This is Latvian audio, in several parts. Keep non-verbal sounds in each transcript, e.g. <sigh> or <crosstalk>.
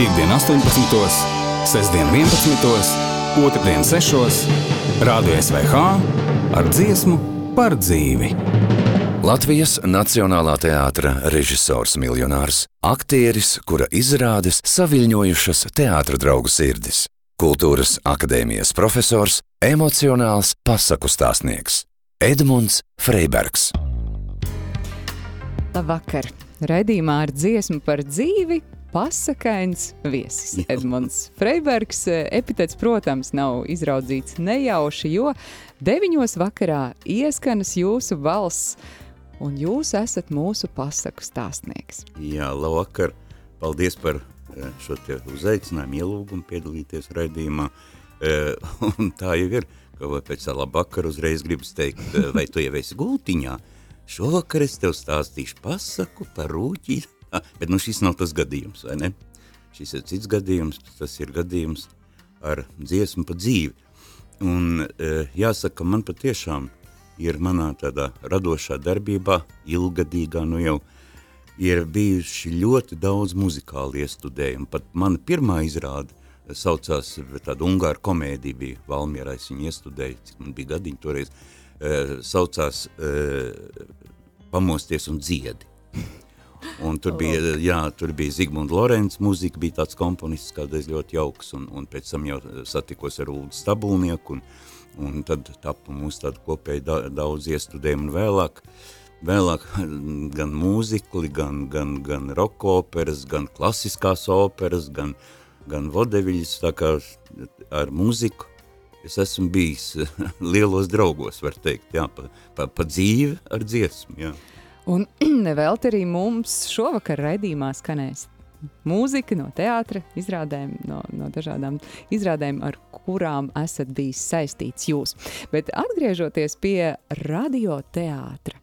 Piektdien, 18. Sestdien, 11. Otradien, 6. Rādio SVH ar dziesmu par dzīvi. Latvijas Nacionālā teātra režisors miljonārs, aktieris, kura izrādes saviļņojušas teātra draugu sirdis, kultūras akadēmijas profesors, emocionāls pasaku stāstnieks Edmunds Freibergs. Labvakar! Redījumā ar dziesmu par dzīvi pasakains viesis Edmunds Freibergs. Epitets, protams, nav izraudzīts nejauši, jo deviņos vakarā ieskanas jūsu balss, un jūs esat mūsu pasaku stāstnieks. Jā, labvakar! Paldies par eh, šo uzaicinājumu, ielūgumu piedalīties raidījumā. Eh, <laughs> un tā jau ir, ka pēc tā labvakar uzreiz gribas teikt, eh, vai tu jau esi gultiņā? Šovakar es tev stāstīšu pasaku par rūķi, <laughs> bet nu šis nav tas gadījums, vai ne? Šis ir cits gadījums, tas ir gadījums ar dziesmu pa dzīvi. Un jāsaka, man patiešām ir manā tādā radošā darbībā, ilgadīgā, nu jau ir bijuši ļoti daudz muzikāli iestudējumi. Pat mana pirmā izrāde saucās tāda ungāra komēdija bija Valmierā, es viņu iestudēju, cik man bija gadiņi toreiz, saucās Pamosties un dziedi. Un tur bija, jā, tur bija Zigmund Lorenz, mūzika bija tāds komponists, kādreiz ļoti jauks, un, un pēc tam jau satikos ar Uldu Stabulnieku, un, un tad tapu mūsu tādu kopēju da, daudz iestudējumu, un vēlāk, vēlāk <laughs> gan mūzikli, gan, gan, gan roka operas, gan klasiskās operas, gan, gan vodeviļas, tā kā ar mūziku es esmu bijis <laughs> lielos draugos, var teikt, jā, pa, pa, pa dzīvi ar dziesmu, jā. Un <clears throat> nevēlt arī mums šovakar raidījumā skanēs mūzika no teātra izrādēm, no, no dažādām izrādēm, ar kurām esat bijis saistīts jūs. Bet atgriežoties pie radioteātra,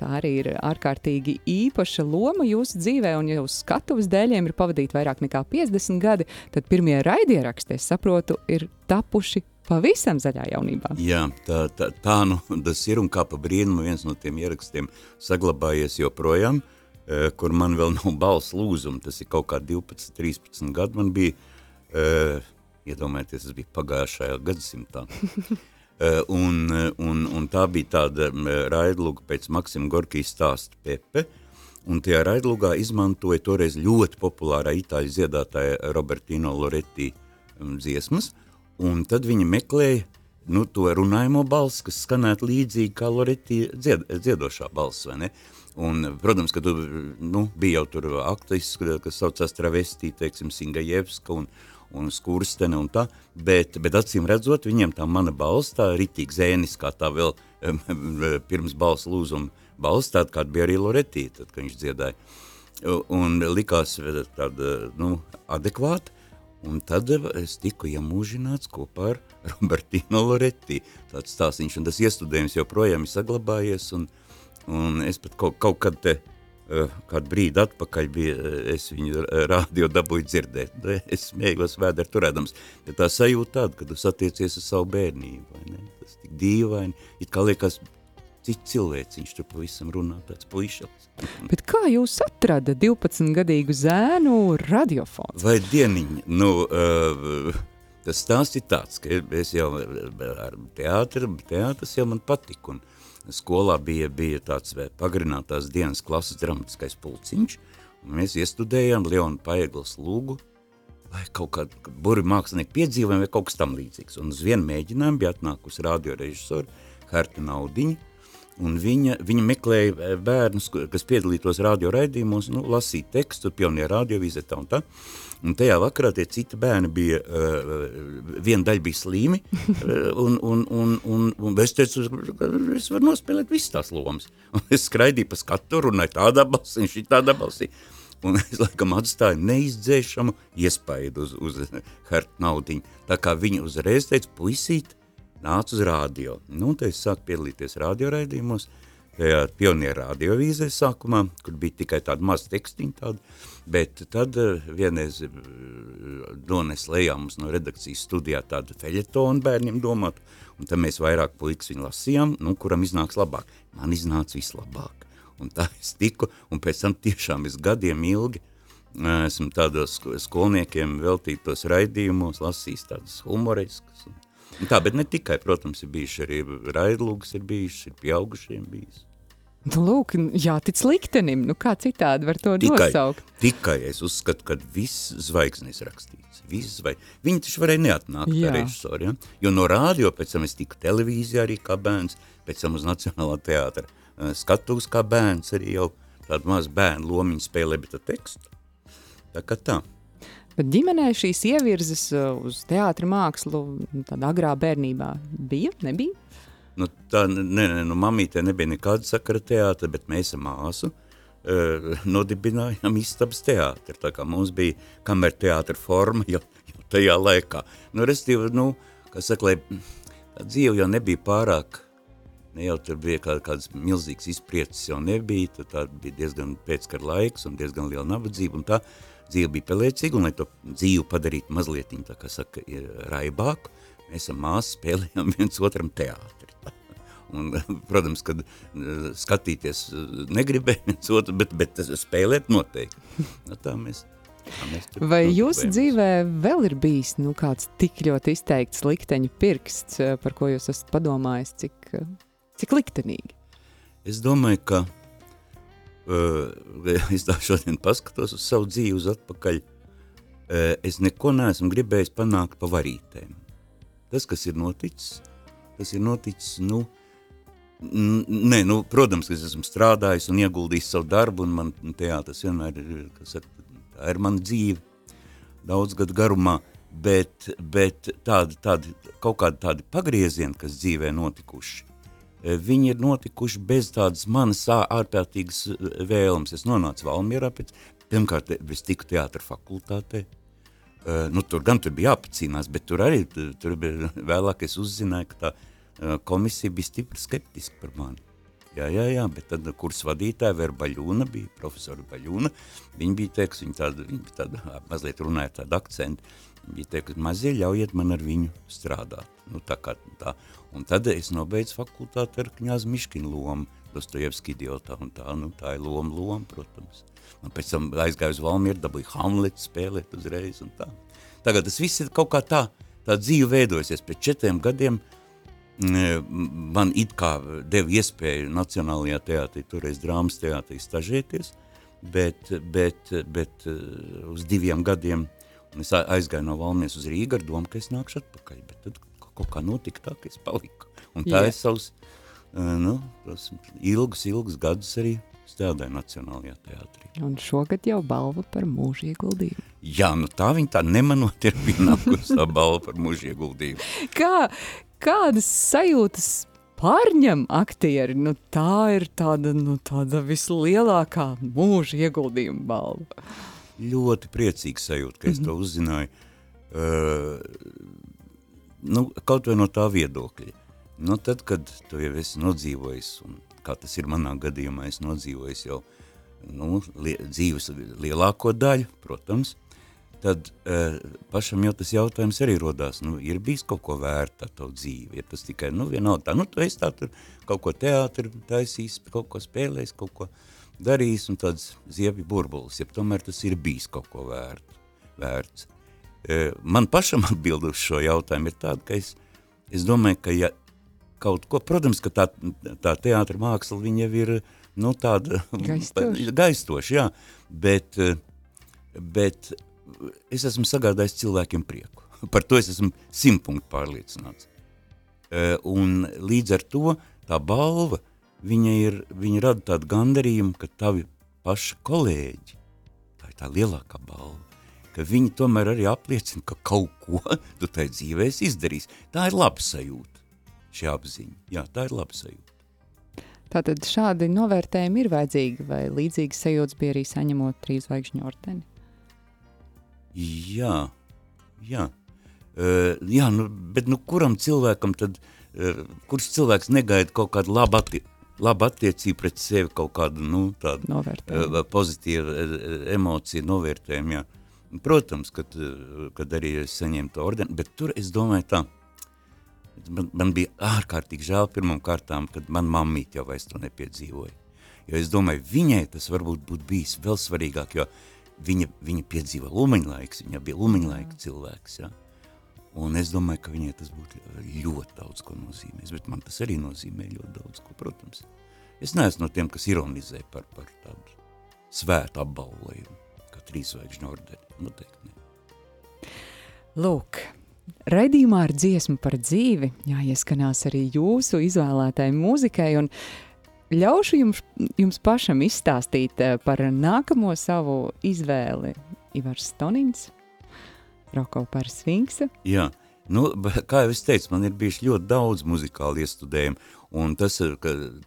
tā arī ir ārkārtīgi īpaša loma jūsu dzīvē, un ja uz skatuves dēļiem ir pavadīti vairāk nekā 50 gadi, tad pirmie raidieraksti, es saprotu, ir tapuši pavisam zaļā jaunībā. Jā, tā, tā, tā nu tas ir un kā pa brīnumu viens no tiem ierakstiem saglabājies joprojām, eh, kur man vēl <laughs> nav balss lūzuma, tas ir kaut kā 12, 13 gadu man bija, eh, iedomājieties, tas bija pagājušajā gadsimtā. Uh, <laughs> un, un, un tā bija tāda raidluga pēc Maksima Gorkijas stāsta Pepe, un tajā raidlugā izmantoja toreiz ļoti populārā itāļu dziedātāja Robertino Loretti dziesmas, uh, Un tad viņi meklēja nu, to runājamo balsi, kas skanētu līdzīgi kā Loretti dzied, dziedošā balss? Un, protams, ka tu, nu, bija jau tur aktis, kas saucās travestī, teiksim, Singajevska un, un Skurstene un tā, bet, bet acīm redzot, viņiem tā mana balss, tā ritīgi zēniskā, tā vēl pirms balss lūzuma balss, tāda kāda bija arī Loretti, tad, kad viņš dziedāja. Un likās tāda, nu, adekvāta, Un tad es tiku iemūžināts kopā ar <laughs> Robertino Loretti. Tāds stāstīns, un tas iestudējums joprojām ir saglabājies, un, un es pat kaut, kaut kad te, uh, kādu brīdi atpakaļ bija, uh, es viņu rādio dabūju dzirdēt. Es smēgos vēderi turēdams, bet tā sajūta tāda, ka tu satiecies ar savu bērnību, vai ne? Tas tik dīvaini, it kā liekas, cits cilvēks, viņš tur pavisam runā tāds puišals. Bet kā jūs atrada 12-gadīgu zēnu radiofonu? Vai dieniņ, nu, uh, tas stāsts ir tāds, ka es jau ar teātri, teātris jau man patika, un skolā bija, bija tāds pagarinātās dienas klases dramatiskais pulciņš, un mēs iestudējām Leona Paeglas lūgu, vai kaut kādu buri mākslinieku piedzīvojumu, vai kaut kas tam līdzīgs. Un uz vienu mēģinājumu bija atnākusi radiorežisori Herta Naudiņa, viņa, viņa meklēja eh, bērnus, kas piedalītos radio raidījumos, nu, lasīt tekstu, pionieru radiovīzē tā un tā. Un tajā vakarā tie citi bērni bija, uh, viena daļa bija slīmi, uh, <laughs> un, un, un, un, un es teicu, es varu nospēlēt visas tās lomas. Un es skraidīju pa skatu, runāju tādā balsī, šī tādā balsī. Un es laikam atstāju neizdzēšamu iespaidu uz, uz Herta naudiņu. Tā kā viņa uzreiz teica, puisīt, nācu uz radio. Nu, te es sāku piedalīties radioraidījumos, pionieru radiovīzē sākumā, kur bija tikai tāda maza tekstiņa tāda, bet tad uh, vienreiz uh, dones lejā mums no redakcijas studijā tādu feļetonu bērniem domāt, un tad mēs vairāk puikas viņu lasījām, nu, kuram iznāks labāk. Man iznāca vislabāk. Un tā es tiku, un pēc tam tiešām es gadiem ilgi esmu tādos skolniekiem veltītos raidījumos, lasījis tādas humoriskas. Un, un tā, bet ne tikai, protams, ir bijuši arī raidlūgas ir bijuši, ir pieaugušiem bijis. Nu, lūk, jātic liktenim, nu kā citādi var to Tikai, nosaukt. tikai es uzskatu, ka viss zvaigznes rakstīts. Viss zvaig... Viņi taču varēja neatnākt Jā. kā režisori, ja? jo no rādio pēc tam es tiku televīzijā arī kā bērns, pēc tam uz Nacionālā teātra eh, skatuves kā bērns arī jau tādu mazu bērnu lomiņu spēlē, bet ar tekstu. Tā kā tā. Bet ģimenē šīs ievirzes uh, uz teātra mākslu nu, tādā agrā bērnībā bija, nebija? Nu, tā, nē, nē, nu, mamītē nebija nekāda sakara teātra, bet mēs ar māsu uh, nodibinājām istabas teātri. Tā kā mums bija kamer teātra forma jau, jau tajā laikā. Nu, restīvi, nu, kā saka, lai tā dzīve jau nebija pārāk, ne jau tur bija kā, kādas milzīgas izprieces jau nebija, tad tā bija diezgan pēckar laiks un diezgan liela nabadzība, un tā dzīve bija pelēcīga, un lai to dzīvi padarītu mazliet, tā kā saka, ir raibāku, mēs ar māsu spēlējām viens otram teātri. <laughs> Un, protams, kad eh, skatīties eh, negribēja viens otru, bet, bet spēlēt noteikti. Nu, tā mēs, Vai jūsu nodarbojāmies. dzīvē vēl ir bijis nu, kāds tik ļoti izteikts likteņa pirksts, uh, par ko jūs esat padomājis, cik, cik liktenīgi? Es domāju, ka <laughs> es tā šodien paskatos uz savu dzīvi uz atpakaļ. Es neko neesmu gribējis panākt pa varītēm. Tas, kas ir noticis, tas ir noticis, nu, nē, nu, protams, ka es esmu strādājis un ieguldījis savu darbu, un man tajā tas vienmēr ir, kas saka, tā ir mana dzīve daudz gadu garumā, bet, bet tādi, tādi, kaut kādi tādi pagriezieni, kas dzīvē notikuši, viņi ir notikuši bez tādas manas ā- ārprātīgas eh, vēlmes. Es nonācu Valmierā pēc, pirmkārt, es tiku teātra fakultātē, nu, tur gan tur bija jāpacīnās, bet tur arī tu- tur bija <laughs> vēlāk es uzzināju, ka tā komisija bija stipri skeptiska par mani. Jā, jā, jā, bet tad kurs vadītāja Vera Baļūna bija, profesora Baļūna, viņa bija teiks, viņa tāda, viņa bija tāda, mazliet runāja tādu akcentu, viņa teiks, mazie ļaujiet man ar viņu strādāt. Nu, tā kā tā. Un tad es nobeidzu fakultāti ar kņāzu Miškinu lomu, Dostojevski idiotā, un tā, nu, tā ir loma, loma, protams. Man pēc tam aizgāju uz Valmieru, dabūju Hamletu spēlēt uzreiz un tā. Tagad tas viss ir kaut kā tā, tā dzīve veidojusies. Pēc četriem gadiem mm, man it kā deva iespēju Nacionālajā teātrī, toreiz drāmas teātrī stažēties, bet, bet, bet eh, uz diviem gadiem es aizgāju no Valmies uz Rīgu ar domu, ka es nākšu atpakaļ, bet tad ka- kaut kā notika tā, ka es paliku. Un tā Jā. es savus, nu, ilgus, ilgus gadus arī strādāju Nacionālajā teātrī. Un šogad jau balva par mūža ieguldījumu. Jā, nu tā viņa tā nemanot ir pienākusi tā balva par mūža ieguldījumu. <laughs> Kā, kādas sajūtas pārņem aktieri? Nu, tā ir tāda, nu, tāda vislielākā mūža ieguldījuma balva. Ļoti priecīgs sajūta, ka es to uzzināju. Uh, nu, kaut vai no tā viedokļa. Nu, tad, kad tu jau esi nodzīvojis, un kā tas ir manā gadījumā, es nodzīvojis jau nu, li dzīves lielāko daļu, protams, tad uh, pašam jau tas jautājums arī rodās, nu, ir bijis kaut ko vērta tavu dzīvi, ir tas tikai, nu, vienalga tā, nu, tu esi tā tur kaut ko teātri taisījis, kaut ko spēlējis, kaut ko darījis, un tāds ziepju burbulis, ja tomēr tas ir bijis kaut ko vērt, vērts. Uh, man pašam <laughs> atbild uz šo jautājumu ir tāda, ka es, es domāju, ka ja kaut ko, protams, ka tā, tā teātra māksla, viņa ir, nu, tāda <laughs> Gaistoša. <laughs> gaistoša, jā, bet, eh, bet es esmu sagādājis cilvēkiem prieku. Par to es esmu simtpunktu pārliecināts. Eh, Un līdz ar to tā balva, viņa, ir, viņa rada tādu gandarījumu, ka tavi paši kolēģi, tā ir tā lielākā balva, ka viņi tomēr arī apliecina, ka kaut ko tu tai dzīvē esi izdarījis. Tā ir laba sajūta, šī apziņa. Jā, tā ir laba sajūta. Tātad šādi novērtējumi ir vajadzīgi, vai līdzīgas sajūtas bija arī saņemot trīs zvaigžņu orteni? Jā, jā. Uh, jā, nu, bet nu, kuram cilvēkam tad, uh, kurš cilvēks negaida kaut kādu labu, atti labu attiecību pret sevi, kaut kādu, nu, pozitīvu uh, emociju novērtējumu, jā. Protams, kad, uh, kad arī es saņēmu to ordeni, bet tur es domāju tā, man, man bija ārkārtīgi žēl pirmam kārtām, kad man mammīt jau vairs to nepiedzīvoja. Jo es domāju, viņai tas varbūt būtu bijis vēl svarīgāk, jo viņa, viņa piedzīva lumiņlaiks, viņa bija lumiņlaika cilvēks, ja? Un es domāju, ka viņai tas būtu ļoti daudz ko nozīmēs, bet man tas arī nozīmē ļoti daudz ko, protams. Es neesmu no tiem, kas ironizē par, par tādu svētu apbalvojumu, kā trīsvaigžņu ordeni, noteikti ne. Lūk, raidījumā ar dziesmu par dzīvi jāieskanās arī jūsu izvēlētai mūzikai ļaušu jums, jums pašam izstāstīt eh, par nākamo savu izvēli. Ivars Stonins, Roko par Sfinksa. Jā, nu, kā jau es teicu, man ir bijuši ļoti daudz muzikāli iestudējumi, un tas ir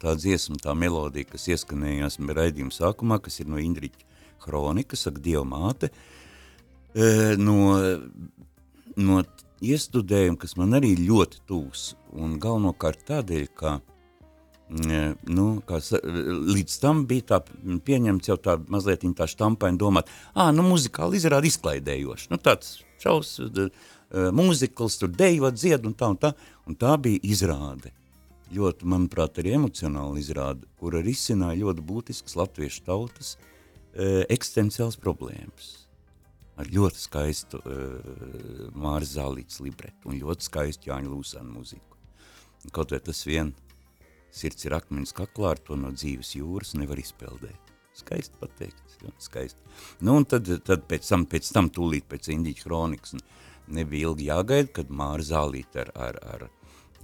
tā dziesma, tā melodija, kas ieskanējās raidījuma sākumā, kas ir no Indriķa Hronika, saka Dieva māte, e, no, no iestudējuma, kas man arī ļoti tūs, un galvenokārt tādēļ, ka nu, kā, līdz tam bija tā pieņemts jau tā mazliet tā štampaini domāt, ā, nu muzikāli izrāda izklaidējoši, nu tāds šaus mūzikls, tur dejot, dzied un tā un tā, un tā bija izrāde. Ļoti, manuprāt, arī emocionāli izrāda, kura risināja ļoti būtiskas latviešu tautas e, eksistenciāls problēmas. Ar ļoti skaistu e, Māris Zālīts libretu un ļoti skaistu Jāņa Lūsānu muziku. Kaut vai tas vien Sirds ir akmens kaklā, ar to no dzīves jūras nevar izpeldēt. Skaisti pateikts, ļoti skaisti. Nu, un tad, tad pēc tam, pēc tam tūlīt pēc Indiķa kronikas nebija ilgi jāgaida, kad Māra Zālīte ar, ar, ar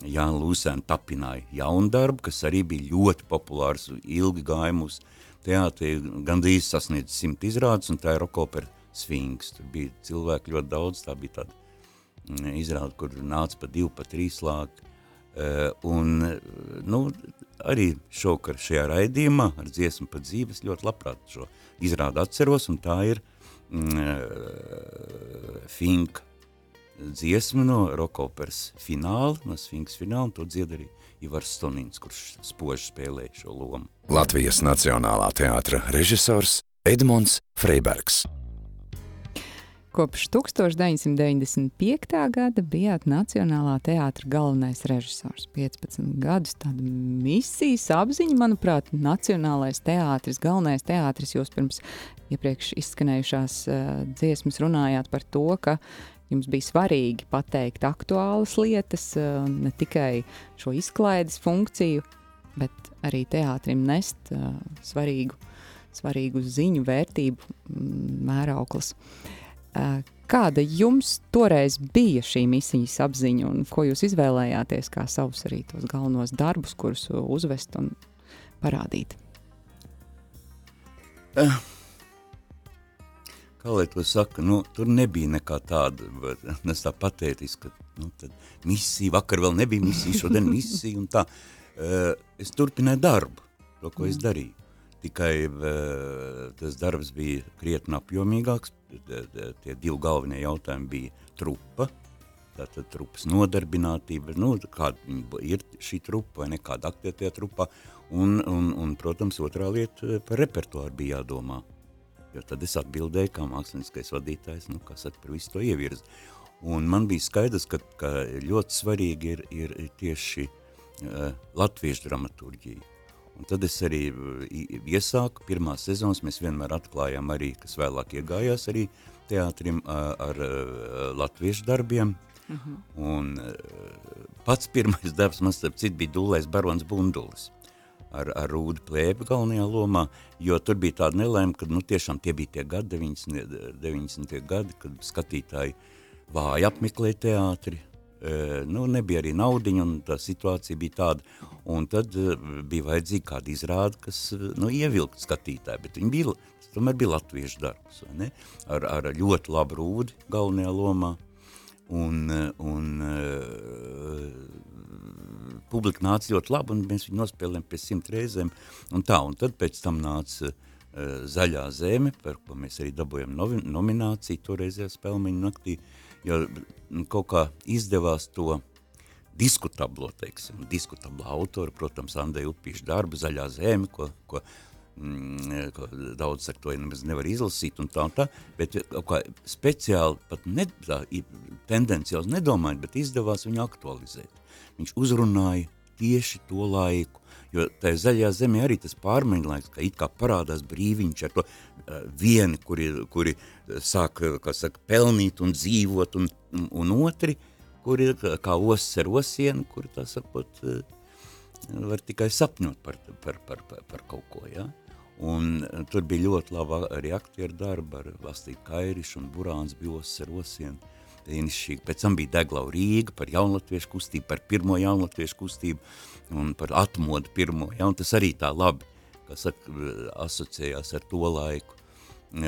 Jānu Lūsēnu tapināja jaunu darbu, kas arī bija ļoti populārs, ilgi gāja mūsu teātri, gandrīz sasniedz simt izrādes, un tā ir rokopera Sfinks. Tur bija cilvēki ļoti daudz, tā bija tāda mm, izrāda, kur nāca pa divu, pa trīs lāgi. Uh, un, nu, arī šokar šajā raidījumā ar dziesmu par dzīves ļoti labprāt šo izrādu atceros, un tā ir mm, uh, Fink dziesma no rokoperas fināla, no Sfinks fināla, un to dzied arī Ivars Stonins, kurš spoži spēlē šo lomu. Latvijas Nacionālā teātra režisors Edmunds Freibergs. Kopš 1995. gada bijāt Nacionālā teātra galvenais režisors. 15 gadus tāda misijas apziņa, manuprāt, Nacionālais teātris, galvenais teātris. Jūs pirms iepriekš izskanējušās uh, dziesmas runājāt par to, ka jums bija svarīgi pateikt aktuālas lietas, uh, ne tikai šo izklaides funkciju, bet arī teātrim nest uh, svarīgu, svarīgu ziņu, vērtību, mērauklas. Uh, Kāda jums toreiz bija šī misijas apziņa un ko jūs izvēlējāties kā savus arī tos galvenos darbus, kurus uzvest un parādīt? Kā lai to saka, nu, tur nebija nekā tāda, nes tā patētiska, nu, tad misija, vakar vēl nebija misija, šodien <laughs> misija un tā. Es turpināju darbu, to, ko es darīju. Tikai tas darbs bija krietni apjomīgāks, tie divi galvenie jautājumi bija trupa, tātad trupas nodarbinātība, nu, kāda ir šī trupa vai nekāda aktivitāte trupā, un, un, un, protams, otrā lieta eh, par repertuāru bija jādomā. Jo tad es atbildēju kā mākslinieckais vadītājs, nu, kā saka, par visu to ievirzi. Un man bija skaidrs, ka, ka ļoti svarīgi ir, ir tieši uh, latviešu dramaturģija Un tad es arī iesāku pirmās sezonas, mēs vienmēr atklājām arī, kas vēlāk iegājās arī teātrim ar latviešu darbiem. Uh mhm. -huh. Un pats pirmais <laughs> darbs man starp citu bija Dulais Barons Bundulis ar, ar Rūdu Plēbi galvenajā lomā, jo tur bija tāda nelēma, ka nu, tiešām tie bija tie gadi, 90, 90 gadi, kad skatītāji vāji apmeklē teātri, nu, nebija arī naudiņa, un tā situācija bija tāda. Un tad bija vajadzīga kāda izrāda, kas nu, ievilkt skatītāju, bet viņi bija, tomēr bija latviešu darbs, vai ne? Ar, ar ļoti labu rūdi galvenajā lomā. Un, un publika nāca ļoti labi, un mēs viņu nospēlējām pēc simt reizēm. Un tā, un tad pēc tam nāca Zaļā zeme, par ko mēs arī dabūjam nomināciju toreizajā spēlmeņu naktī. Uh, jo nu, kaut kā izdevās to diskutablo, teiksim, diskutablo autoru, protams, Andai Upīša darbu, Zaļā zeme, ko, ko, mm, ko daudz ar to nevar izlasīt un tā un tā, bet kaut kā speciāli pat ne, tā, tendenciāls nedomājot, bet izdevās viņu aktualizēt. Viņš uzrunāja tieši to laiku. Jo tajā zaļajā zemē arī tas pārmaiņu laiks, ka it kā parādās brīviņš ar to uh, vieni, kuri, kuri sāk, kā saka, pelnīt un dzīvot, un, un, otri, kuri kā osis ar osienu, kuri tā sakot, uh, var tikai sapņot par, par, par, par, par kaut ko, ja? Un tur bija ļoti laba arī aktieru darba ar Vastīgu Kairišu un Burāns bija osis ar osienu brīnišķīgi. Pēc tam bija Deglau Rīga par jaunatviešu kustību, par pirmo jaunatviešu kustību un par atmodu pirmo. Ja, un tas arī tā labi, saka, asociējās ar to laiku.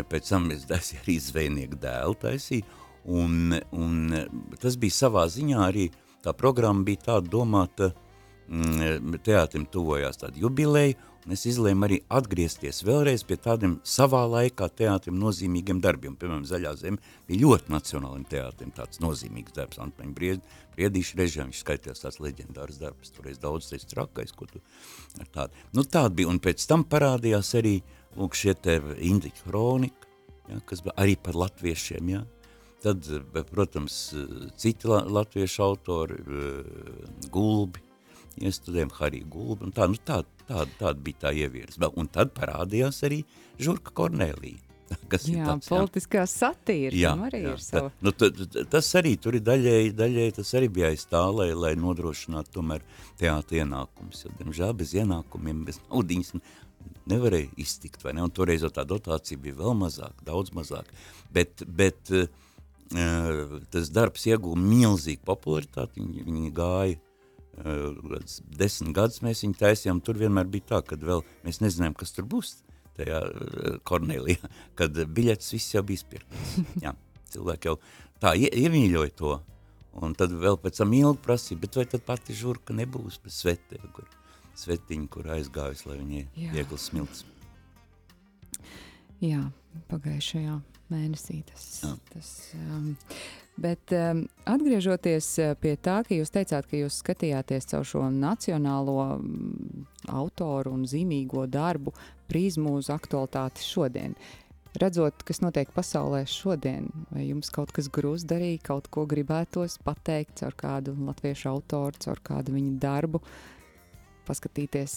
Pēc tam es <laughs> taisīju arī zvejnieku dēlu taisīju, un, un tas bija savā ziņā arī, tā programma bija tāda domāta, mm, teātrim tuvojās tāda jubileja, es izlēmu arī atgriezties vēlreiz pie tādiem savā laikā teātrim nozīmīgiem darbiem. Piemēram, Zaļā zeme bija ļoti nacionāliem teātrim tāds nozīmīgs darbs. Antmeņa bried, Briedīša režē, viņš skaitījās tāds leģendārs darbs. Toreiz daudz teica trakais, ko tu ar tādu. Nu tāda bija, un pēc tam parādījās arī, lūk, šie te Indiķa kronika, ja, kas arī par latviešiem, ja. Tad, protams, citi latviešu autori, eh, Gulbi, iestudējām Hariju Gulbi, un tā, nu tā, Tāda, tāda bija tā ievirs. Un tad parādījās arī Žurka Kornelija. <laughs> Kas jā, tāds, politiskā satīra jā, arī jā, ir sava. Nu, t, t, tas arī tur ir daļēji, daļēji tas arī bija aiz tā, lai, lai nodrošinātu tomēr teāta ienākums, jo, diemžēl, bez ienākumiem, bez naudiņas nevarēja iztikt, vai ne? Un toreiz jau tā dotācija bija vēl mazāk, daudz mazāk, bet, bet uh, tas darbs ieguva milzīgu popularitāti, viņi, viņi gāja desmit gadus mēs viņu taisījām, tur vienmēr bija tā, ka mēs nezinājām, kas tur būs tajā Kornelijā, <laughs> kad biļetes viss jau bija spirktas. <laughs> Jā, cilvēki jau tā iemīļoja to, un tad vēl pēc tam ilgi prasīja, bet vai tad pati žurka nebūs bez svetē, kur svetiņa, kur aizgājas, lai viņi viegli smilts. Jā, pagājušajā mēnesī tas, tas um, Bet um, atgriežoties uh, pie tā, ka jūs teicāt, ka jūs skatījāties caur šo nacionālo um, autoru un zīmīgo darbu prizmu uz aktualitāti šodien. Redzot, kas notiek pasaulē šodien, vai jums kaut kas grūts darīja, kaut ko gribētos pateikt caur kādu latviešu autoru, caur kādu viņa darbu, paskatīties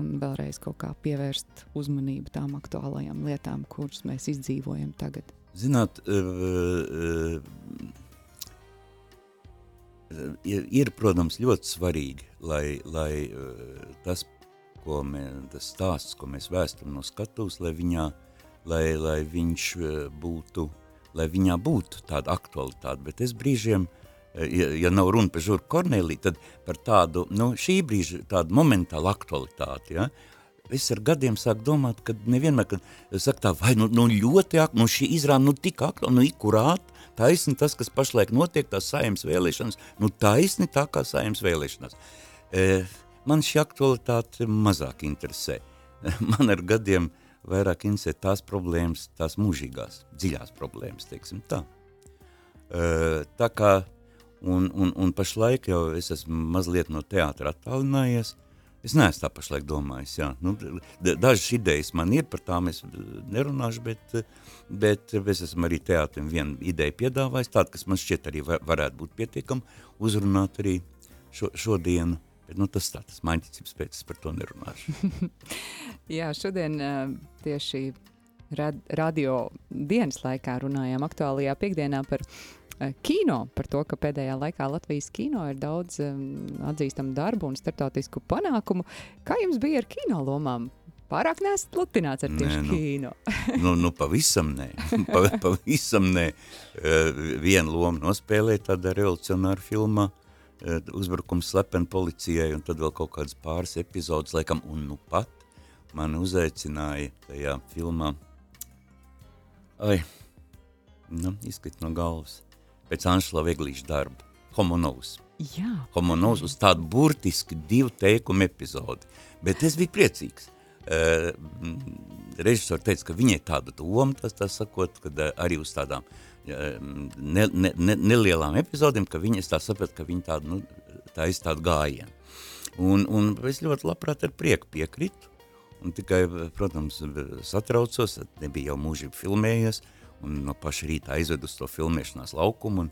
un vēlreiz kaut kā pievērst uzmanību tām aktuālajām lietām, kuras mēs izdzīvojam tagad? Zināt, uh, uh, ir, protams, ļoti svarīgi, lai, lai uh, tas, ko mē, tas stāsts, ko mēs vēstam no skatuves, lai, viņā, lai, lai viņš būtu, lai viņā būtu tāda aktualitāte, bet es brīžiem, ja, ja nav runa par Žuru Korneliju, tad par tādu, nu, šī brīža tādu momentālu aktualitāti, ja, es ar gadiem sāku domāt, ka nevienmēr, kad saka tā, vai nu, nu ļoti ak, nu šī izrāda, nu tik aktuāli, nu ikurāt, taisni tas, kas pašlaik notiek, tās saimnes vēlēšanas, nu taisni tā kā saimnes vēlēšanas. E, man šī aktualitāte mazāk interesē. Man ar gadiem vairāk interesē tās problēmas, tās mūžīgās, dziļās problēmas, teiksim tā. E, tā kā, un, un, un pašlaik jau es esmu mazliet no teātra attālinājies, Es neesmu tā pašlaik domājis. Jā. Nu, dažas idejas man ir, par tām es nerunāšu, bet, bet es esmu arī teātrim vienu ideju piedāvājis, tādu, kas man šķiet arī var, varētu būt pietiekama uzrunāt arī šo, šodienu. Bet, nu, tas tā, tas maņķicības pēc, es par to nerunāšu. <laughs> jā, šodien tieši radio dienas laikā runājām aktuālajā piekdienā par kino, par to, ka pēdējā laikā Latvijas kino ir daudz um, atzīstamu darbu un startautisku panākumu. Kā jums bija ar kino lomām? Pārāk neesat lutināts ar tieši nē, nu, kino. <laughs> nu, nu, pavisam nē. Pa, pavisam nē. Uh, vienu lomu nospēlēja tādā revolucionāra filmā, uh, uzbrukums slepen policijai, un tad vēl kaut kādas pāris epizodes, laikam, un nu pat mani uzaicināja tajā filmā. Ai, nu, izkrit no galvas pēc Anšla Veglīša darba. Homonovs. Jā. Homonovs uz tādu burtiski divu teikumu epizodi. Bet es biju priecīgs. Uh, režisori teica, ka viņai tāda doma, tas, tas sakot, kad uh, arī uz tādām uh, ne, ne, ne, nelielām epizodēm, ka viņi, es tā sapratu, ka viņi tādu, nu, tā ir tādu gājienu. Un, un es ļoti labprāt ar prieku piekritu, un tikai, protams, satraucos, nebija jau mūžību filmējies, uh, un no paša rīta aizvedu uz to filmēšanās laukumu, un,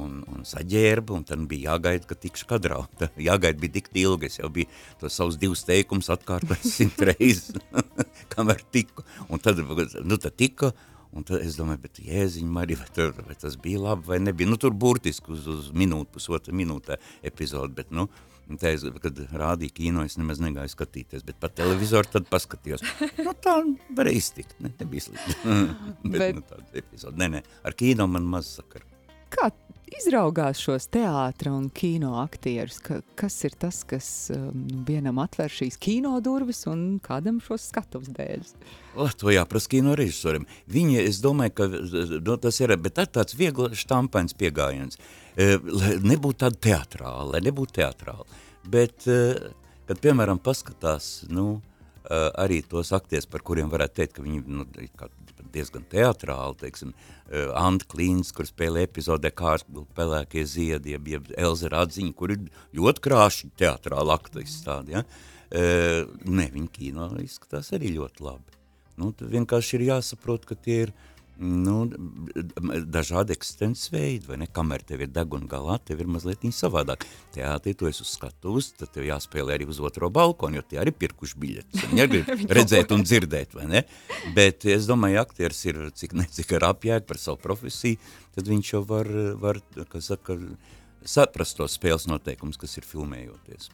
un, un saģērba, un tad bija jāgaida, ka tikšu kadrā. Tā, <laughs> jāgaida bija tik ilgi, es jau biju tos savus divus teikumus atkārtojis <laughs> simt reizes, <laughs> kamēr tiku. Un tad, nu, tad tika, un tad es domāju, bet jēziņ, Marija, vai, tur, vai tas bija labi vai nebija. Nu, tur burtiski uz, uz minūtu, pusotra minūtē epizode, bet, nu, es, kad rādīja kino, es nemaz negāju skatīties, bet pa televizoru tad paskatījos. Nu, tā varēja iztikt, ne, nebija slikti. <laughs> bet, bet, nu, tāda epizode. Nē, nē, ar kino man maz sakara. Kā izraugās šos teātra un kino aktierus? Ka, kas ir tas, kas um, vienam atver šīs kino durvis un kādam šos skatuves dēļus? O, to jāprasa kino režisoriem. Viņi, es domāju, ka no, tas ir, bet tā tāds viegli štampains piegājiens. E, lai nebūtu tāda teatrāla, lai nebūtu teatrāla. Bet, kad, piemēram, paskatās, nu, arī tos akties, par kuriem varētu teikt, ka viņi nu, diezgan teatrāli, teiksim, Anta Klīns, kur spēlē epizodē kārtu pelēkie ziedi, jeb, jeb Elza Radziņa, kur ir ļoti krāši teatrāli aktivisti tādi, ja? Ne, viņa kino izskatās arī ļoti labi. Nu, vienkārši ir jāsaprot, ka tie ir uh, nu, dažādi eksistences veidi, vai ne? Kamēr tev ir deguna galā, tev ir mazliet savādāk. Teātrī tu esi uz skatuves, tad tev jāspēlē arī uz otro balkonu, jo tie arī pirkuši biļetes. Viņi arī <laughs> grib redzēt un dzirdēt, vai ne? Bet es domāju, aktieris ir, cik necik ar apjēgu par savu profesiju, tad viņš jau var, var kas saka, saprast tos spēles noteikums, kas ir filmējoties.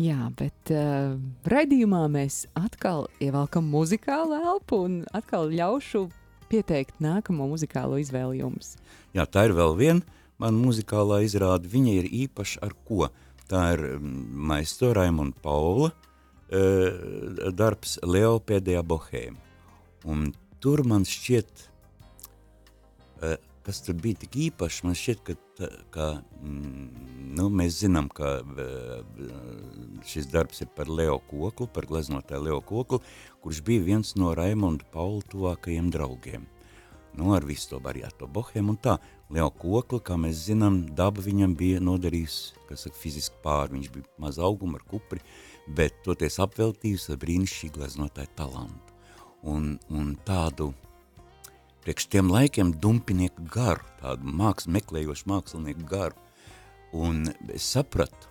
Jā, bet uh, raidījumā mēs atkal ievelkam muzikālu elpu un atkal ļaušu pieteikt nākamo muzikālo izvēli jums? Jā, tā ir vēl viena man muzikālā izrāde. Viņa ir īpaša ar ko? Tā ir mm, maistro Raimonda Paula uh, darbs Leo pēdējā bohēma. Un tur man šķiet, uh, kas tur bija tik īpašs, man šķiet, ka, tā, ka mm, nu, mēs zinām, ka uh, šis darbs ir par Leo koklu, par gleznotāju Leo koklu, kurš bija viens no Raimonda Paula tuvākajiem draugiem. Nu, ar visu to barjāto bohēmu un tā. Leo Kokla, kā mēs zinām, daba viņam bija nodarījusi, kas saka, fiziski pāri. Viņš bija maz auguma ar kupri, bet toties apveltījusi ar brīnišķīgu gleznotāju talantu. Un, un tādu, priekš tiem laikiem dumpinieku garu, tādu māks, meklējošu mākslinieku garu. Un es sapratu,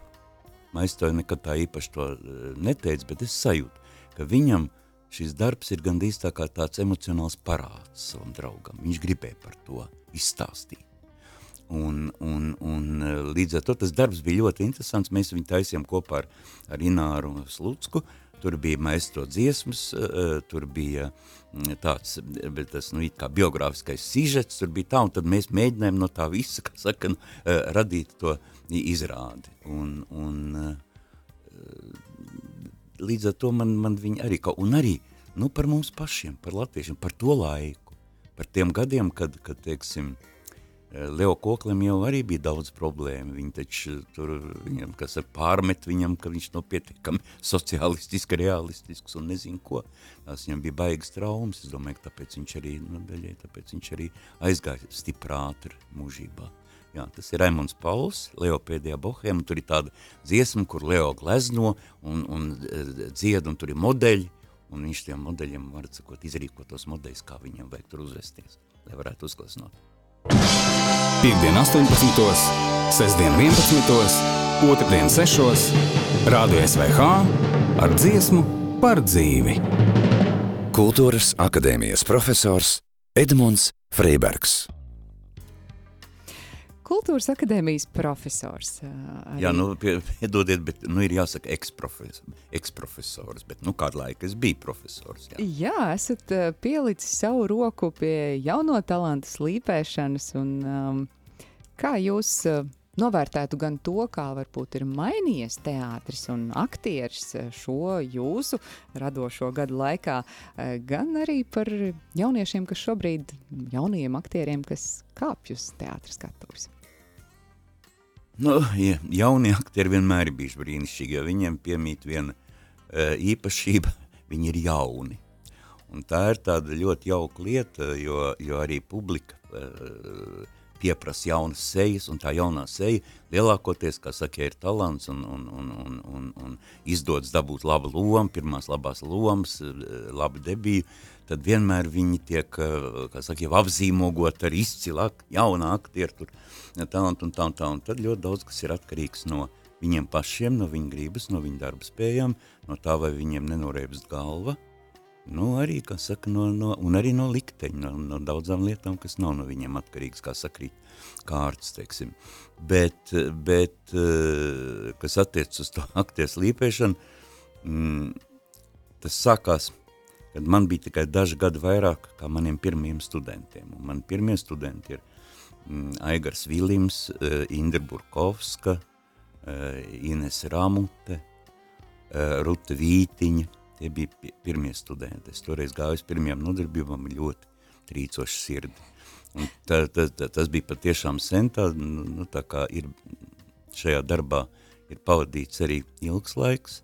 Maistoja nekad tā īpaši to eh, neteica, bet es sajūtu, ka viņam šis darbs ir gandrīz tā kā tāds emocionāls parāds savam draugam. Viņš gribēja par to izstāstīt. Un, un, un eh, līdz ar to tas darbs bija ļoti interesants. Mēs viņu taisījām kopā ar, ar Ināru Slucku. Tur bija maestro dziesmas, uh, tur bija mm, tāds, bet tas, nu, it kā biogrāfiskais sižets, tur bija tā, un tad mēs mēģinājām no tā visa, kā saka, uh, radīt to izrādi. Un, un uh, līdz ar to man, man viņi arī kaut, un arī, nu, par mums pašiem, par latviešiem, par to laiku, par tiem gadiem, kad, kad teiksim, Leo Koklim jau arī bija daudz problēmu, viņi taču tur, viņam, kas ar pārmet viņam, ka viņš nav pietiekami socialistiski, realistisks un nezinu ko, tās viņam bija baigas traumas, es domāju, ka tāpēc viņš arī, nu, daļai, tāpēc viņš arī aizgāja stiprātri mūžībā. Jā, tas ir Raimunds Pauls, Leo pēdējā bohēma, tur ir tāda dziesma, kur Leo glezno un, un e, dzied, un tur ir modeļi, un viņš tiem modeļiem, var sakot, izrīkot tos modeļus, kā viņiem vajag tur uzvesties, lai varētu uzgleznot. Piektdien 18. Sestdien 11. Otradien 6. Rādio SVH ar dziesmu par dzīvi. Kultūras akadēmijas profesors Edmunds Freibergs. Kultūras akadēmijas profesors. Arī. Jā, nu, piedodiet, bet nu, ir jāsaka eksprofesors, eksprofesors, bet nu, kādu laiku es biju profesors. Jā, jā esat pielicis savu roku pie jauno talantu slīpēšanas, un um, kā jūs uh, novērtētu gan to, kā varbūt ir mainījies teātris un aktieris šo jūsu radošo gadu laikā, gan arī par jauniešiem, kas šobrīd, jaunajiem aktieriem, kas kāpj uz teātris skatuves. Nu, ja, jaunie aktieri vienmēr ir bijuši brīnišķīgi, jo viņiem piemīt viena uh, īpašība, viņi ir jauni. Un tā ir tāda ļoti jauka lieta, jo, jo arī publika uh, pieprasa jaunas sejas, un tā jaunā seja lielākoties, kā saka, ir talants un, un, un, un, un, un izdodas dabūt labu lomu, pirmās labās lomas, labu debiju, tad vienmēr viņi tiek, kā saka, jau apzīmogot ar izcilāk, jaunā aktieru tur, talantu un tā un tā, un tad ļoti daudz, kas ir atkarīgs no viņiem pašiem, no viņa gribas, no viņa darba spējām, no tā, vai viņiem nenoreibst galva, nu arī, saka, no, no, un arī no likteņa, no, no daudzām lietām, kas nav no viņiem atkarīgs, kā sakrīt kārtas, teiksim. Bet, bet kas attiec uz to <laughs> aktieru slīpēšanu, mm, tas sākās, kad man bija tikai daži gadi vairāk kā maniem pirmiem studentiem. Un mani pirmie studenti ir mm, Aigars Vilims, uh, Indra Burkovska, uh, Ines Ramute, uh, Ruta Vītiņa. Tie bija pirmie studenti. Es toreiz gāju uz pirmajām nodarbībām ļoti trīcoši sirdi. Un tā, tā, tā, tas bija patiešām sen, tā, nu, tā kā ir šajā darbā ir pavadīts arī ilgs laiks,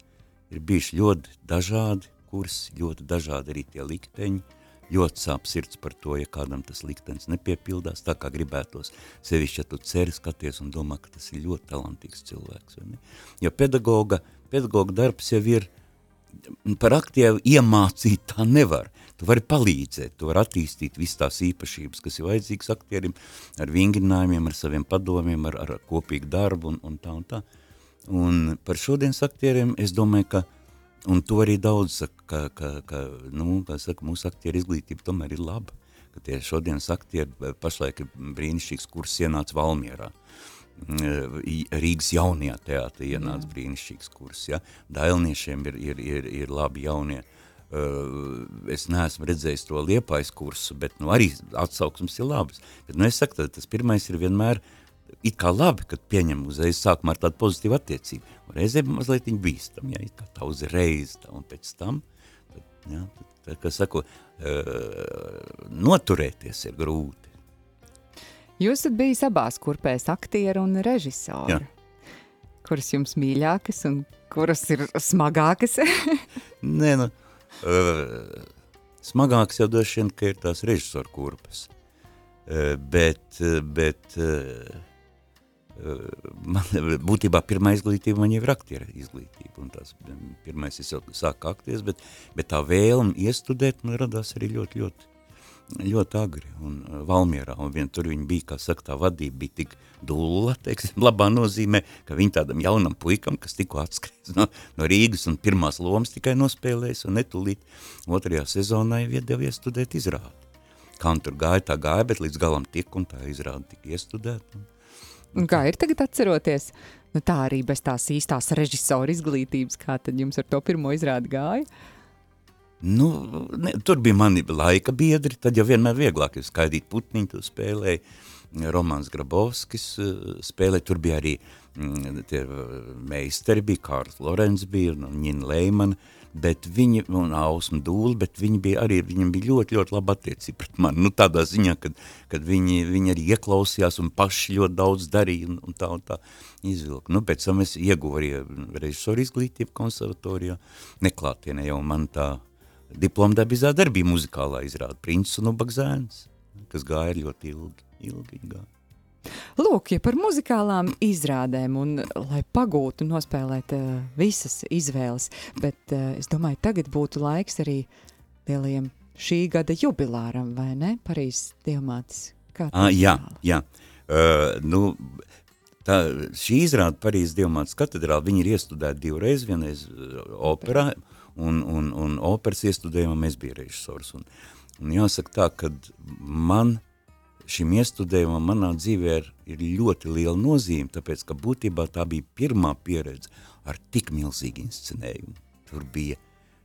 ir bijuši ļoti dažādi kursi, ļoti dažādi arī tie likteņi, ļoti sāp sirds par to, ja kādam tas liktenis nepiepildās tā, kā gribētos. Sevišķi, ja tu ceri skaties un domā, ka tas ir ļoti talantīgs cilvēks. Jo pedagoga, pedagoga darbs jau ir par aktievu iemācīt tā nevar. Tu vari palīdzēt, tu vari attīstīt visas tās īpašības, kas ir vajadzīgas aktierim, ar vingrinājumiem, ar saviem padomiem, ar, ar kopīgu darbu un, un tā un tā. Un par šodienas aktieriem es domāju, ka Un to arī daudz saka, ka, ka, ka nu, saka, mūsu aktieru izglītība tomēr ir laba, ka tie šodienas aktieri eh, pašlaik ir brīnišķīgs kurs ienāca Valmierā. Mm, Rīgas jaunajā teātrī ienāca brīnišķīgs kurs, ja? Dailniešiem ir, ir, ir, ir labi jaunie. Uh, es neesmu redzējis to liepais kursu, bet nu, arī atsauksmes ir labas. Bet, nu, es saku, tas pirmais ir vienmēr uh, it kā labi, kad pieņem uzreiz sākumā ar tādu pozitīvu attiecību. Reizē mazliet viņi bīstam, ja, it kā tā uzreiz, tā, un pēc tam, tad, ja, tad, tad kā saku, uh, noturēties ir grūti. Jūs esat bijis abās kurpēs aktieri un režisori. Jā. Kuras jums mīļākas un kuras ir smagākas? <laughs> Nē, nu, uh, smagākas jau droši vien, ka ir tās režisoru kurpes. Uh, bet, bet uh, <laughs> man būtībā pirmā izglītība man jau ir aktiera izglītība, un tās pirmais es jau sāku akties, bet, bet tā vēlme iestudēt man radās arī ļoti, ļoti, ļoti agri un Valmierā, un vien tur viņi bija, kā saka, tā vadība bija tik dulla, <laughs> teiksim, labā nozīmē, ka viņi tādam jaunam puikam, kas tikko atskries no, no Rīgas un pirmās lomas tikai nospēlējis un netulīt otrajā sezonā jau iedeva iestudēt izrādi. Kā un tur gāja, tā gāja, bet līdz galam tik un tā izrāda tika iestudēt. Un, Un kā ir tagad atceroties? Nu, tā arī bez tās īstās režisora izglītības, kā tad jums ar to pirmo izrādi gāja? Nu, ne, tur bija mani laika biedri, tad jau vienmēr vieglāk ir skaidīt putniņu, tu spēlēji. Romans Grabovskis eh, spēlēja, tur bija arī mm, tie eh, meistari, bija Kārls Lorenz, bija Nina Leimana, bet viņi, un Ausma Dūli, bet viņi bija arī, viņam bija ļoti, ļoti laba attiecība pret mani, nu tādā ziņā, kad, kad viņi, viņi arī ieklausījās un paši ļoti daudz darīja un, un tā un tā izvilka. Nu, pēc tam es ieguvu arī režisoru izglītību konservatorijā, neklātienē jau man tā arī bija muzikālā izrāda, Princis un Ubagzēns, kas gāja ļoti ilgi, ilgi gāja. Lūk, ja par muzikālām izrādēm un lai pagūtu nospēlēt uh, visas izvēles, bet uh, es domāju, tagad būtu laiks arī lielajam šī gada jubilāram, vai ne? Parīzes dievmātis. Kā ah, jā, jā. Uh, nu, tā, šī izrāda Parīzes dievmātis katedrāla, viņi ir iestudēti divreiz, vienreiz operā, un, un, un operas iestudējumā mēs bija režisors. Un, un jāsaka tā, ka man šim iestudējumam manā dzīvē ir, ir ļoti liela nozīme, tāpēc, ka būtībā tā bija pirmā pieredze ar tik milzīgu inscenējumu. Tur bija,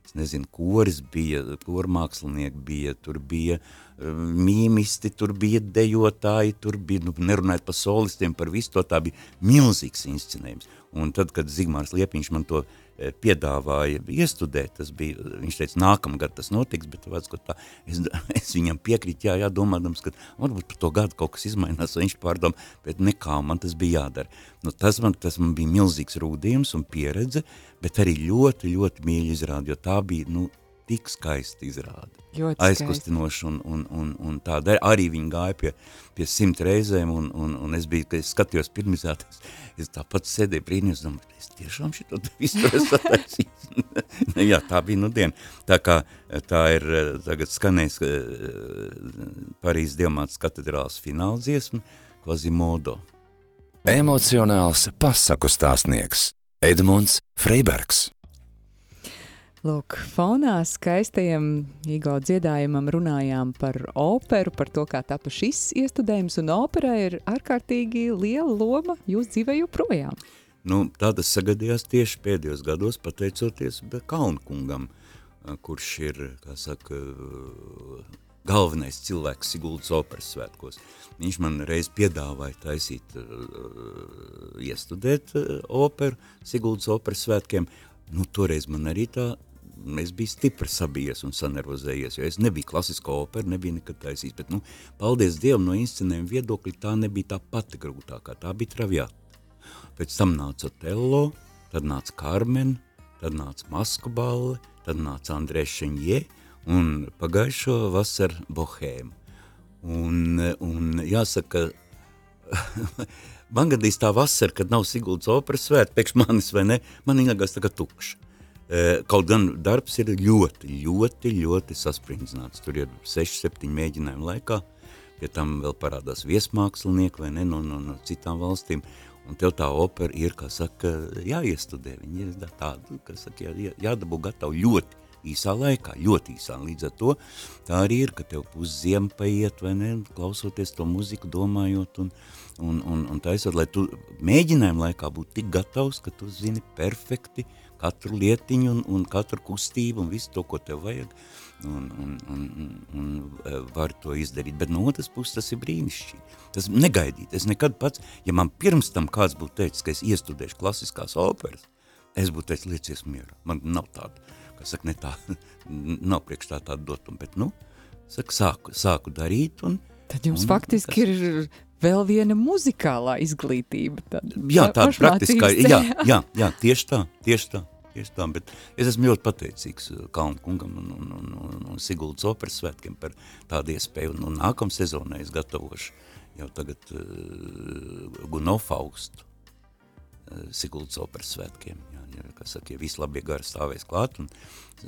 es nezinu, koris bija, kormākslinieki bija, tur bija uh, mīmisti, tur bija dejotāji, tur bija, nu, nerunājot par solistiem, par visu to, tā bija milzīgs inscenējums. Un tad, kad Zigmārs Liepiņš man to uh, Eh, piedāvāja iestudēt, tas bija, viņš teica, nākamgad tas notiks, bet vāc, tā, es, <laughs> es viņam piekrītu, jā, jā, domādams, ka varbūt par to gadu kaut kas izmainās, viņš pārdom, bet nekā man tas bija jādara. Nu, tas, man, tas man bija milzīgs rūdījums un pieredze, bet arī ļoti, ļoti mīļi izrādi, jo tā bija, nu, tik skaisti izrāda. Ļoti Aizkustinoši un, un, un, un tāda arī viņi gāja pie, pie simt reizēm un, un, un es biju, kad es skatījos pirmizētājs, es tāpat sēdēju brīnījos, domāju, es tiešām šito visu esmu sataisījis. <laughs> Jā, tā bija nu diena. Tā kā tā ir tagad skanējis Parīzes Dievmātas katedrāls fināla dziesma, Kvazimodo. Emocionāls pasaku stāstnieks Edmunds Freibergs. Lūk, fonā skaistajam Igo dziedājumam runājām par operu, par to, kā tapa šis iestudējums, un opera ir ārkārtīgi liela loma jūs dzīvē joprojām. Nu, tā tas sagadījās tieši pēdējos gados, pateicoties Kaunkungam, kurš ir, kā saka, galvenais cilvēks Siguldas operas svētkos. Viņš man reiz piedāvāja taisīt, uh, iestudēt uh, operu Siguldas operas svētkiem. Nu, toreiz man arī tā es biju stipri sabijies un sanervozējies, jo es nebiju klasisko operu, nebiju nekad taisījis, bet, nu, paldies Dievam no inscenējuma viedokļa, tā nebija tā pati grūtākā, tā bija traviata. Pēc tam nāca Otello, tad nāca Carmen, tad nāca Masku balle, tad nāca Andrēs Šeņie un pagājušo vasaru Bohēmu. Un, un jāsaka, <laughs> man gadīs tā vasara, kad nav Siguldas operas svēt, pēkš manis vai ne, man ienākās tā kā tukša. Eh, kaut gan darbs ir ļoti, ļoti, ļoti sasprindzināts. Tur ir 6-7 mēģinājumu laikā, pie tam vēl parādās viesmākslinieki vai ne no, no, no citām valstīm. Un tev tā opera ir, kā saka, jāiestudē. Viņi ir tāda, kā saka, jā, jādabū gatavu ļoti īsā laikā, ļoti īsā. Līdz ar to tā arī ir, ka tev pusziema paiet, vai ne, klausoties to muziku, domājot un, un, un, un taisot, lai tu mēģinājumu laikā būtu tik gatavs, ka tu zini perfekti, katru lietiņu un, un katru kustību un visu to, ko tev vajag, un, un, un, un, un e, var to izdarīt. Bet no otras puses tas ir brīnišķīgi. Tas negaidīt. Es nekad pats, ja man pirms tam kāds būtu teicis, ka es iestudēšu klasiskās operas, es būtu teicis, liecies mierā. Man nav tāda, kā saka, ne tā, <laughs> nav priekš tā tāda dotuma, bet, nu, saka, sāku, sāku darīt un, Tad jums un faktiski tas, ir vēl viena muzikālā izglītība. Tad, Jā, tāda praktiskā, jā, <laughs> jā, jā, tieši tā, tieši tā. Tieši tā, bet es esmu ļoti pateicīgs uh, Kalnu kungam un, un, un, un, un Siguldas operas svētkiem par tādu iespēju. Un, un nākamā sezonā es gatavošu jau tagad uh, Guno Faustu uh, Siguldas operas svētkiem. Jā, ja, kā saka, ja visi labie gari stāvēs klāt un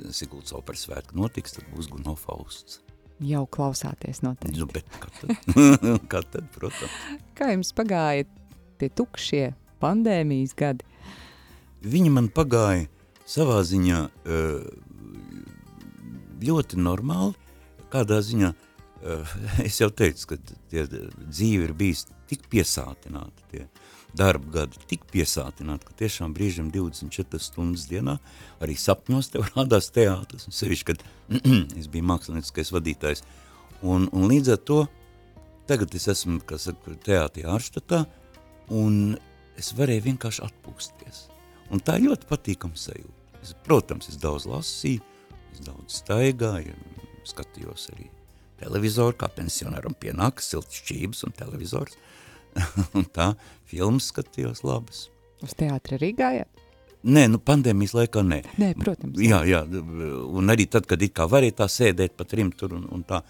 Siguldas operas svētki notiks, tad būs Guno Fausts. Jau klausāties noteikti. Nu, bet kad tad? <laughs> kad tad, protams. Kā jums pagāja tie tukšie pandēmijas gadi? Viņi man pagāja savā ziņā eh, ļoti normāli, kādā ziņā, eh, <laughs> es jau teicu, ka tie dzīve ir bijis tik piesātināti, tie darba gadi tik piesātināti, ka tiešām brīžam 24 stundas dienā arī sapņos tev <laughs> rādās teātris, un sevišķi, kad <clears throat> es biju mākslinieckais vadītājs, un, un līdz ar to tagad es esmu, kā saka, teātri ārštatā, un es varēju vienkārši atpūsties. Un tā ļoti patīkama sajūta. Es, protams, es daudz lasīju, es daudz staigāju, skatījos arī televizoru, kā pensionāram pienākas silts šķības un televizors. <laughs> un tā filmas skatījos labas. Uz teātri arī gājāt? Nē, nu pandēmijas laikā nē. Nē, protams. Jā, jā, un arī tad, kad it kā varēja tā sēdēt pat rimtur un, un tā,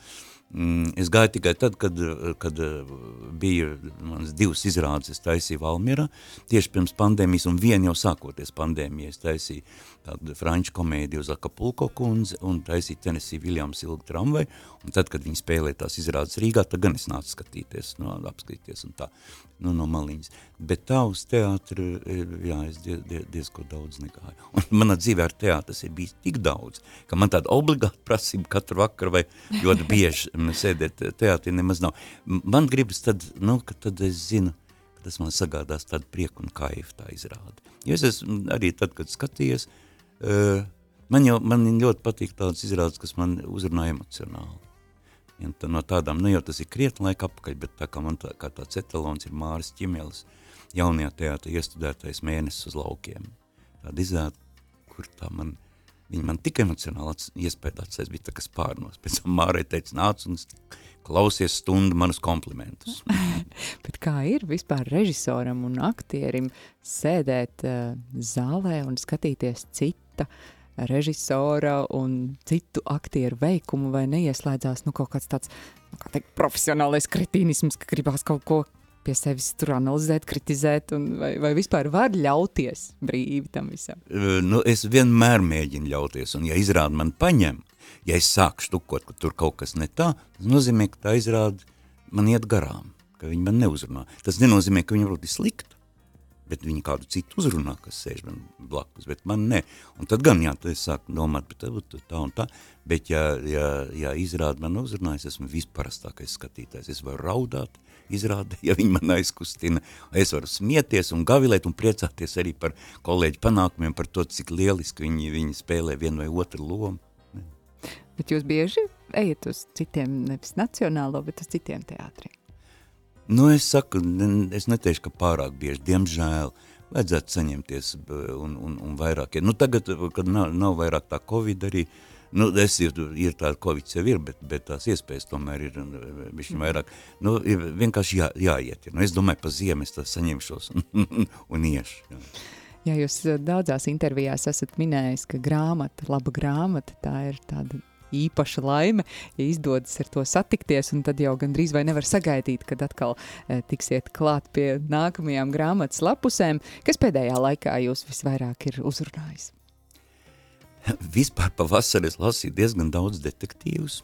Mm, es gāju tikai tad, kad, kad bija manas divas izrādes, es taisīju Valmierā, tieši pirms pandēmijas, un viena jau sākoties pandēmija, es taisīju tādu franču komēdiju uz Akapulko kundze, un taisīju Tennessee Williams ilgu tramvai, un tad, kad viņi spēlēja tās izrādes Rīgā, tad gan es nācu skatīties, no, apskatīties un tā, nu, no maliņas. Bet tā uz teātru, jā, es die, die, diezko daudz negāju. Un manā dzīvē ar teātras ir bijis tik daudz, ka man tāda obligāta prasība katru vakaru vai ļoti bieži sēdēt teātrī nemaz nav. Man gribas tad, nu, ka tad es zinu, tas man sagādās tādu prieku un kaifu tā izrāda. Jo es esmu arī tad, kad skatījies, uh, man jau, man ļoti patīk tādas izrādes, kas man uzrunā emocionāli. Ja tā, no tādām, nu jau tas ir krietni laika apakaļ, bet tā kā man tā, kā tāds etalons ir Māris Ķimelis, jaunajā teātra iestudētais mēnesis uz laukiem. Tāda izrāda, kur tā man Viņa man tik emocionāli iespēja atsēs, bija tā kā spārnos. Pēc tam Mārai teica, nāc un klausies stundu manus komplimentus. <laughs> Bet kā ir vispār režisoram un aktierim sēdēt uh, zālē un skatīties cita režisora un citu aktieru veikumu, vai neieslēdzās nu, kaut kāds tāds nu, kā teikt, profesionālais kretīnisms, ka gribās kaut ko pie sevis tur analizēt, kritizēt, vai, vai vispār var ļauties brīvi tam visam? Nu, es vienmēr mēģinu ļauties, un ja izrāda man paņem, ja es sāku štukot, ka tur kaut kas ne tā, tas nozīmē, ka tā izrāda man iet garām, ka viņi man neuzrunā. Tas nenozīmē, ka viņi varbūt ir slikti, bet viņi kādu citu uzrunā, kas sēž man blakus, bet man ne. Un tad gan, jā, tad es sāku domāt, bet tā, tā un tā, bet ja, ja, ja izrāda man uzrunā, es esmu visparastākais skatītājs, es varu raudāt, izrāda, ja viņi man aizkustina, es varu smieties un gavilēt un priecāties arī par kolēģi panākumiem, par to, cik lieliski viņi, viņi spēlē vienu vai otru lomu. Bet jūs bieži ejat uz citiem, nevis nacionālo, bet uz citiem teātriem? Nu, es saku, es neteikšu, ka pārāk bieži, diemžēl, vajadzētu saņemties un, un, un vairāk. Nu, tagad, kad nav, nav vairāk tā Covid arī, nu, es ir, ir tāda Covid jau ir, bet, bet tās iespējas tomēr ir bišķi vairāk. Nu, ir vienkārši jā, jāiet. Nu, es domāju, pa ziemu es tā saņemšos un, <laughs> un iešu. Jā. Jā, jūs daudzās intervijās esat minējis, ka grāmata, laba grāmata, tā ir tāda īpaša laime, ja izdodas ar to satikties, un tad jau gandrīz vai nevar sagaidīt, kad atkal e, tiksiet klāt pie nākamajām grāmatas lapusēm. Kas pēdējā laikā jūs visvairāk ir uzrunājis? Vispār pavasarī es lasīju diezgan daudz detektīvus.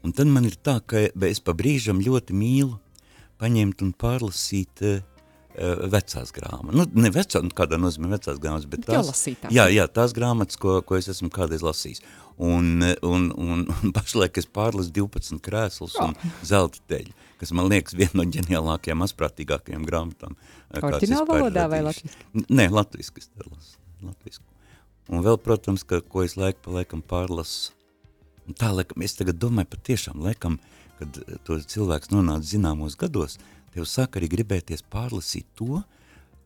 Un tad man ir tā, ka es pa brīžam ļoti mīlu paņemt un pārlasīt uh, vecās grāmatas. Nu, ne vecā, nu, kādā nozīmē vecās grāmatas, bet tās, jā, jā, tās grāmatas, ko, ko es esmu kādreiz lasījis. Un, un, un, un <laughs> pašlaik es pārlasu 12 krēslus un zelta teļu, kas man liekas viena no ģeniālākajām, asprātīgākajām grāmatām. Eh, Orķināla valodā vai latviski? Nē, latviski es lasu. Latvisku. Un vēl, protams, ka, ko es laiku pa laikam pārlasu, tā laikam, es tagad domāju patiešām laikam, kad to cilvēks nonāca zināmos gados, tev sāk arī gribēties pārlasīt to,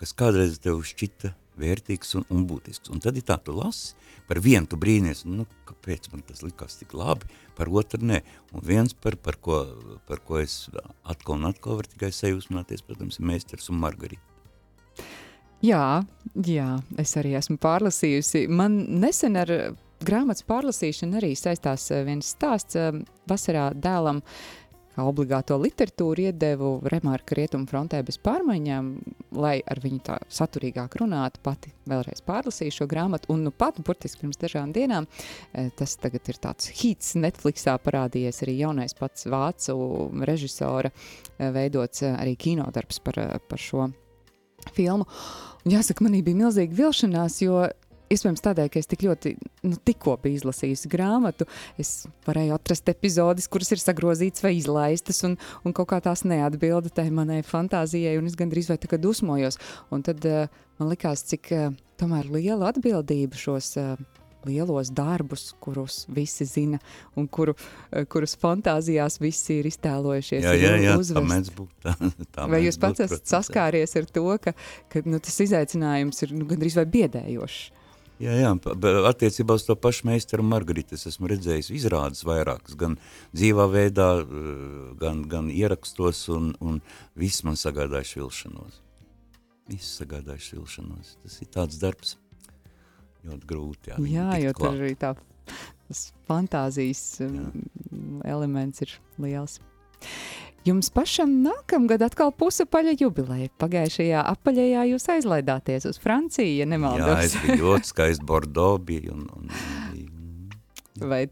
kas kādreiz tev šķita vērtīgs un, un būtisks. Un tad ir tā, tu lasi, par vienu tu brīnies, nu, kāpēc man tas likās tik labi, par otru nē. Un viens, par, par, ko, par ko es atkal un atkal varu tikai sajūsmināties, protams, ir meistars un Margarita. Jā, jā, es arī esmu pārlasījusi. Man nesen ar grāmatas pārlasīšanu arī saistās eh, viens stāsts eh, vasarā dēlam, uh, kā obligāto literatūru iedevu remarku rietumu frontē bez pārmaiņām, lai ar viņu tā saturīgāk runātu, pati vēlreiz pārlasīju šo grāmatu, un nu pat, burtiski pirms dažām dienām, e, tas tagad ir tāds hits Netflixā parādījies arī jaunais pats vācu režisora e, veidots e, arī kinodarbs par, par šo filmu. Un jāsaka, manī bija milzīga vilšanās, jo Iespējams, tādēļ, ka es tik ļoti nu, tikko biju izlasījusi grāmatu, es varēju atrast epizodus, kuras ir sagrozītas vai izlaistas, un, un kaut kā tās neatbilda tai manai fantāzijai, un es gandrīz vai tā kā dusmojos. Un tad uh, man likās, cik uh, tomēr liela atbildība šos uh, lielos darbus, kurus visi zina un kuru, kurus fantāzijās visi ir iztēlojušies. Jā, jā, jā tā mēdz būt. Tā, tā vai jūs pats esat saskāries ar to, ka, ka nu, tas izaicinājums ir nu, gandrīz vai biedējošs? Jā, jā, attiecībā uz to pašu meistaru Margaritu es esmu redzējis izrādes vairākas, gan dzīvā veidā, eh, gan, gan ierakstos, un, un viss man sagādāja švilšanos. Viss sagādāja švilšanos. Tas ir tāds darbs, ļoti grūti. Jā, jā jo tur arī tā, fantāzijas jā. Um, elements ir liels. Jums pašam nākamgad atkal pusapaļa jubileja. Pagājušajā apaļajā jūs aizlaidāties uz Franciju, ja nemaldos. Jā, es biju ļoti skaisti Bordeaux bija. Un, un, un... Vai,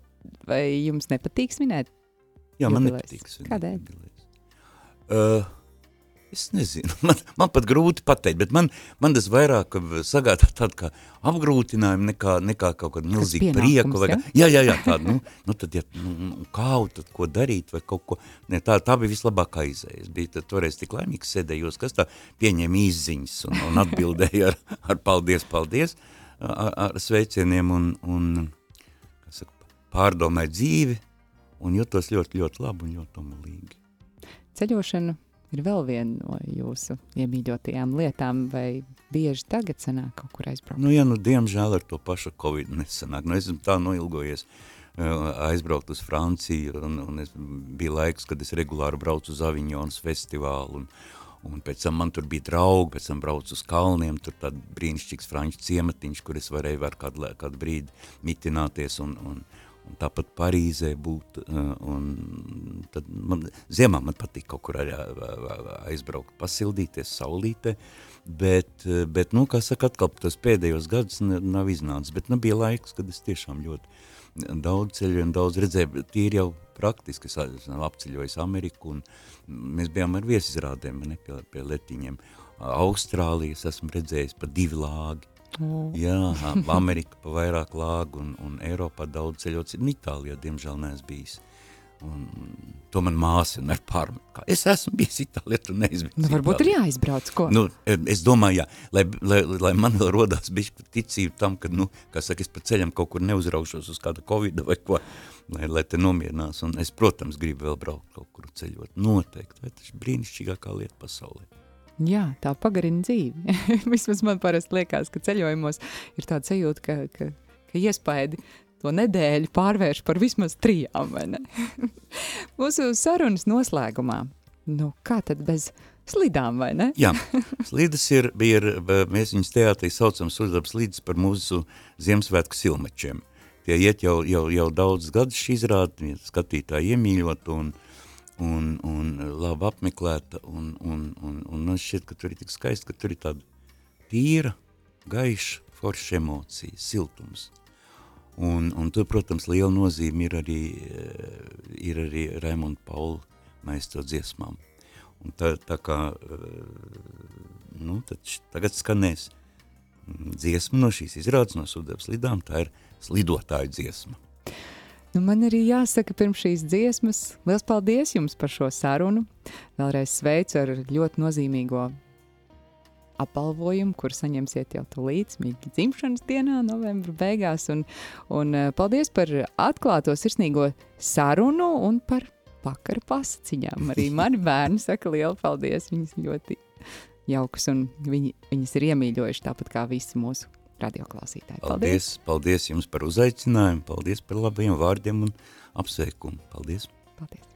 vai jums nepatīk svinēt? Jā, jubilēs? man nepatīk svinēt. Kādēļ? Jubilēs. Uh, Es nezinu, man, man pat grūti pateikt, bet man, man tas vairāk sagādā tādu kā apgrūtinājumu nekā, nekā kaut kādu milzīgu prieku. Vai, jā, jā, jā, tādu, nu, nu tad, ja, nu, nu, kā, tad ko darīt vai kaut ko, ne, tā, tā bija vislabākā izēja. Es biju tad, toreiz tik laimīgs sēdējos, kas tā pieņēma izziņas un, un atbildēja ar, ar paldies, paldies, ar, ar sveicieniem un, un saka, pārdomāju dzīvi un jutos ļoti, ļoti labi un ļoti omulīgi. Ceļošana ir vēl viena no jūsu iemīļotajām lietām, vai bieži tagad sanāk kaut kur aizbraukt? Nu, ja, nu, diemžēl ar to pašu Covid nesanāk. Nu, esmu tā noilgojies uh, aizbraukt uz Franciju, un, un es bija laiks, kad es regulāri braucu uz Avignonas festivālu, un, Un pēc tam man tur bija draugi, pēc tam braucu uz kalniem, tur tād brīnišķīgs franču ciematiņš, kur es varēju ar kādu, kādu brīdi mitināties un, un, un tāpat Parīzē būt. Uh, un tad man, ziemā man patīk kaut kur arī aizbraukt, pasildīties saulītē, bet, bet nu, kā saka, atkal tos pēdējos gadus nav iznācis, bet nu, bija laiks, kad es tiešām ļoti daudz ceļu un daudz redzēju, tīri jau praktiski, es apceļoju Ameriku un mēs bijām ar viesizrādēm, ne, pie, pie letiņiem. Austrālijas esmu redzējis pa divi lāgi. Oh. Jā, Amerika pa vairāk lāgu un, un Eiropā daudz ceļots, un Itālijā, diemžēl, neesmu bijis. Un to man māsa vienmēr pārmet. Es esmu bijis Itālijā, tu neesi bijis nu, Varbūt ir jāizbrauc, ko? Nu, es domāju, jā, lai, lai, lai man vēl rodās bišķi ticību tam, ka, nu, kā saka, es pa ceļam kaut kur neuzraušos uz kādu covid vai ko, lai, lai te nomierinās. Un es, protams, gribu vēl braukt kaut kur ceļot. Noteikti, vai tas brīnišķīgākā lieta pasaulē. Jā, tā pagarina dzīvi. <laughs> Vismaz man parasti liekas, ka ceļojumos ir tāda sajūta, ka, ka, ka iespaidi to nedēļu pārvērš par vismaz trijām? <laughs> Mūsu sarunas noslēgumā, nu kā tad bez slidām, vai ne? Jā, <laughs> slidas ir, bija, mēs viņus teātrī saucam sudabas slīdas par mūsu Ziemassvētku silmečiem tie iet jau, jau, jau daudz gadus šī izrāda, skatītāji iemīļot un, un, un labi apmeklēta, un, un, un, un man šķiet, ka tur ir tik skaisti, ka tur ir tāda tīra, gaiša, forša emocija, siltums. Un, un tur, protams, liela nozīme ir arī, ir arī Raimonda Paula maistro dziesmām. Un tā, tā kā, nu, tad tagad skanēs dziesma no šīs izrādes, no Sudabas lidām, tā ir slidotāju dziesma. Nu, man arī jāsaka, pirms šīs dziesmas, liels paldies jums par šo sarunu. Vēlreiz sveicu ar ļoti nozīmīgo apbalvojumu, kur saņemsiet jau tūlīt, mīļi dzimšanas dienā, novembra beigās. Un, un eh, paldies par atklāto sirsnīgo sarunu un par pakaru pasaciņām. Arī mani <laughs> bērni saka lielu paldies. Viņas ļoti jaukas un viņi, viņas ir iemīļojuši tāpat kā visi mūsu radioklausītāji. Paldies! Paldies, paldies jums par uzaicinājumu, paldies par labiem vārdiem un apsveikumu. Paldies! Paldies!